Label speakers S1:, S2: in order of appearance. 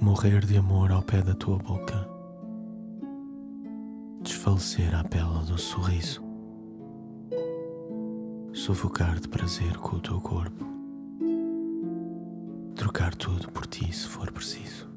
S1: morrer de amor ao pé da tua boca, desfalecer à pele do sorriso, sufocar de prazer com o teu corpo, trocar tudo por ti se for preciso.